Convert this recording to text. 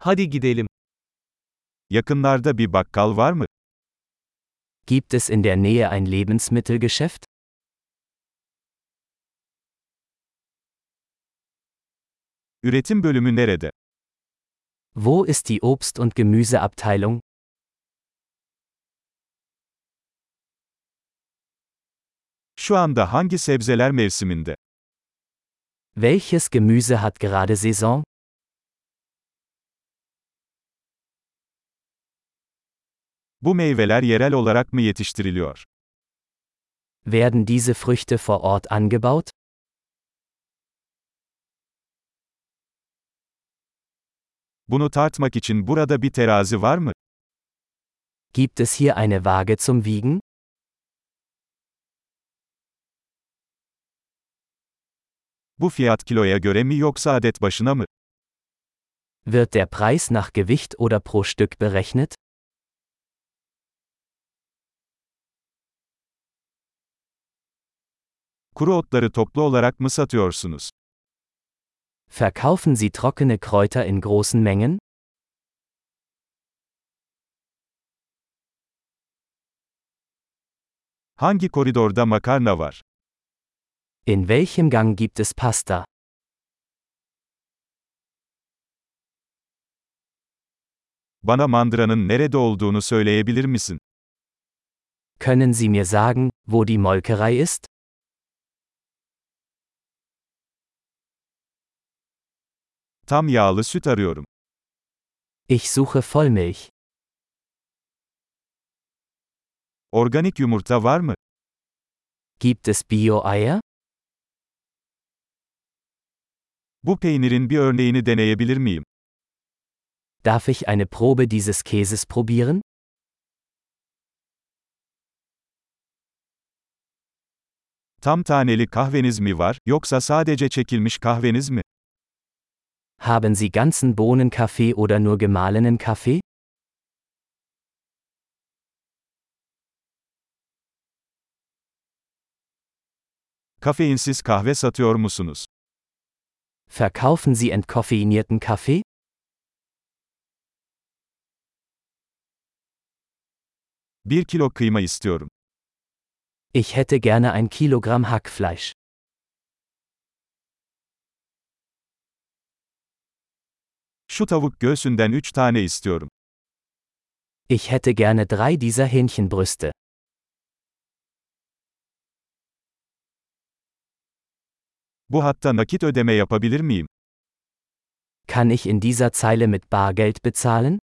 Hadi gidelim. Yakınlarda bir bakkal var mı? Gibt es in der Nähe ein Lebensmittelgeschäft? Üretim bölümü nerede? Wo ist die Obst- und Gemüseabteilung? Şu anda hangi sebzeler mevsiminde? Welches Gemüse hat gerade Saison? Bu meyveler yerel olarak mı yetiştiriliyor? Werden diese Früchte vor Ort angebaut? Bunu tartmak için burada bir terazi var mı? Gibt es hier eine Waage zum Wiegen? Bu fiyat kiloya göre mi yoksa adet başına mı? Wird der Preis nach Gewicht oder pro Stück berechnet? Kuru otları toplu olarak mı satıyorsunuz? Verkaufen Sie trockene Kräuter in großen Mengen? Hangi koridorda makarna var? In welchem Gang gibt es Pasta? Bana mandıranın nerede olduğunu söyleyebilir misin? Können Sie mir sagen, wo die Molkerei ist? Tam yağlı süt arıyorum. Ich suche Vollmilch. Organik yumurta var mı? Gibt es Bio-Eier? Bu peynirin bir örneğini deneyebilir miyim? Darf ich eine Probe dieses Käses probieren? Tam taneli kahveniz mi var, yoksa sadece çekilmiş kahveniz mi? Haben Sie ganzen Bohnenkaffee oder nur gemahlenen Kaffee? Kafeinsiz kahve satıyor musunuz? Verkaufen Sie entkoffeinierten Kaffee? Bir kilo kıyma istiyorum. Ich hätte gerne ein Kilogramm Hackfleisch. Şu tavuk göğsünden 3 tane istiyorum. Ich hätte gerne drei dieser Hähnchenbrüste. Bu hatta nakit ödeme yapabilir miyim? Kann ich in dieser Zeile mit Bargeld bezahlen?